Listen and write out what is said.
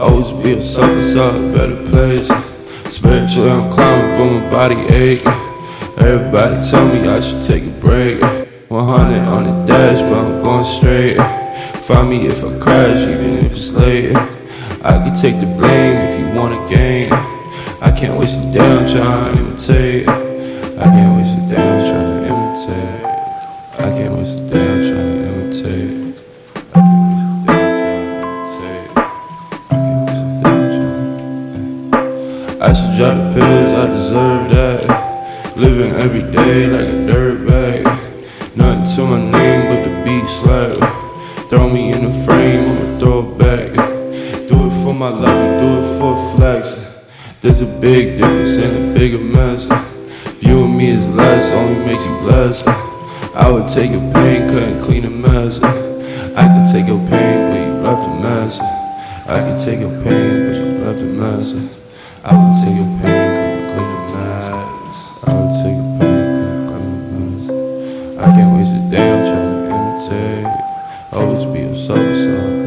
I always be a sucker, so better place. Spiritually, I'm climbing, but my body ache. Everybody tell me I should take a break. 100 on the dash, but I'm going straight. Find me if I crash, even if it's late. I can take the blame if you want a game. I can't waste a day on trying to imitate. I can't waste a day on trying to imitate. I can't waste a day I should drop the pills, I deserve that. Living every day like a dirtbag. Nothing to my name but the beat slap. Throw me in the frame, I'ma throw it back. Do it for my love, do it for flex. There's a big difference and a bigger mess. Viewing me as less only makes you blessed. I would take a pain, couldn't clean a mess. I can take your pain, but you left a mess. I can take your pain, but you left a mess. I would take your pain, couldn't clean the mess. I would take couldn't clean the. I can't waste a I'm trying to imitate. Always be a soul, so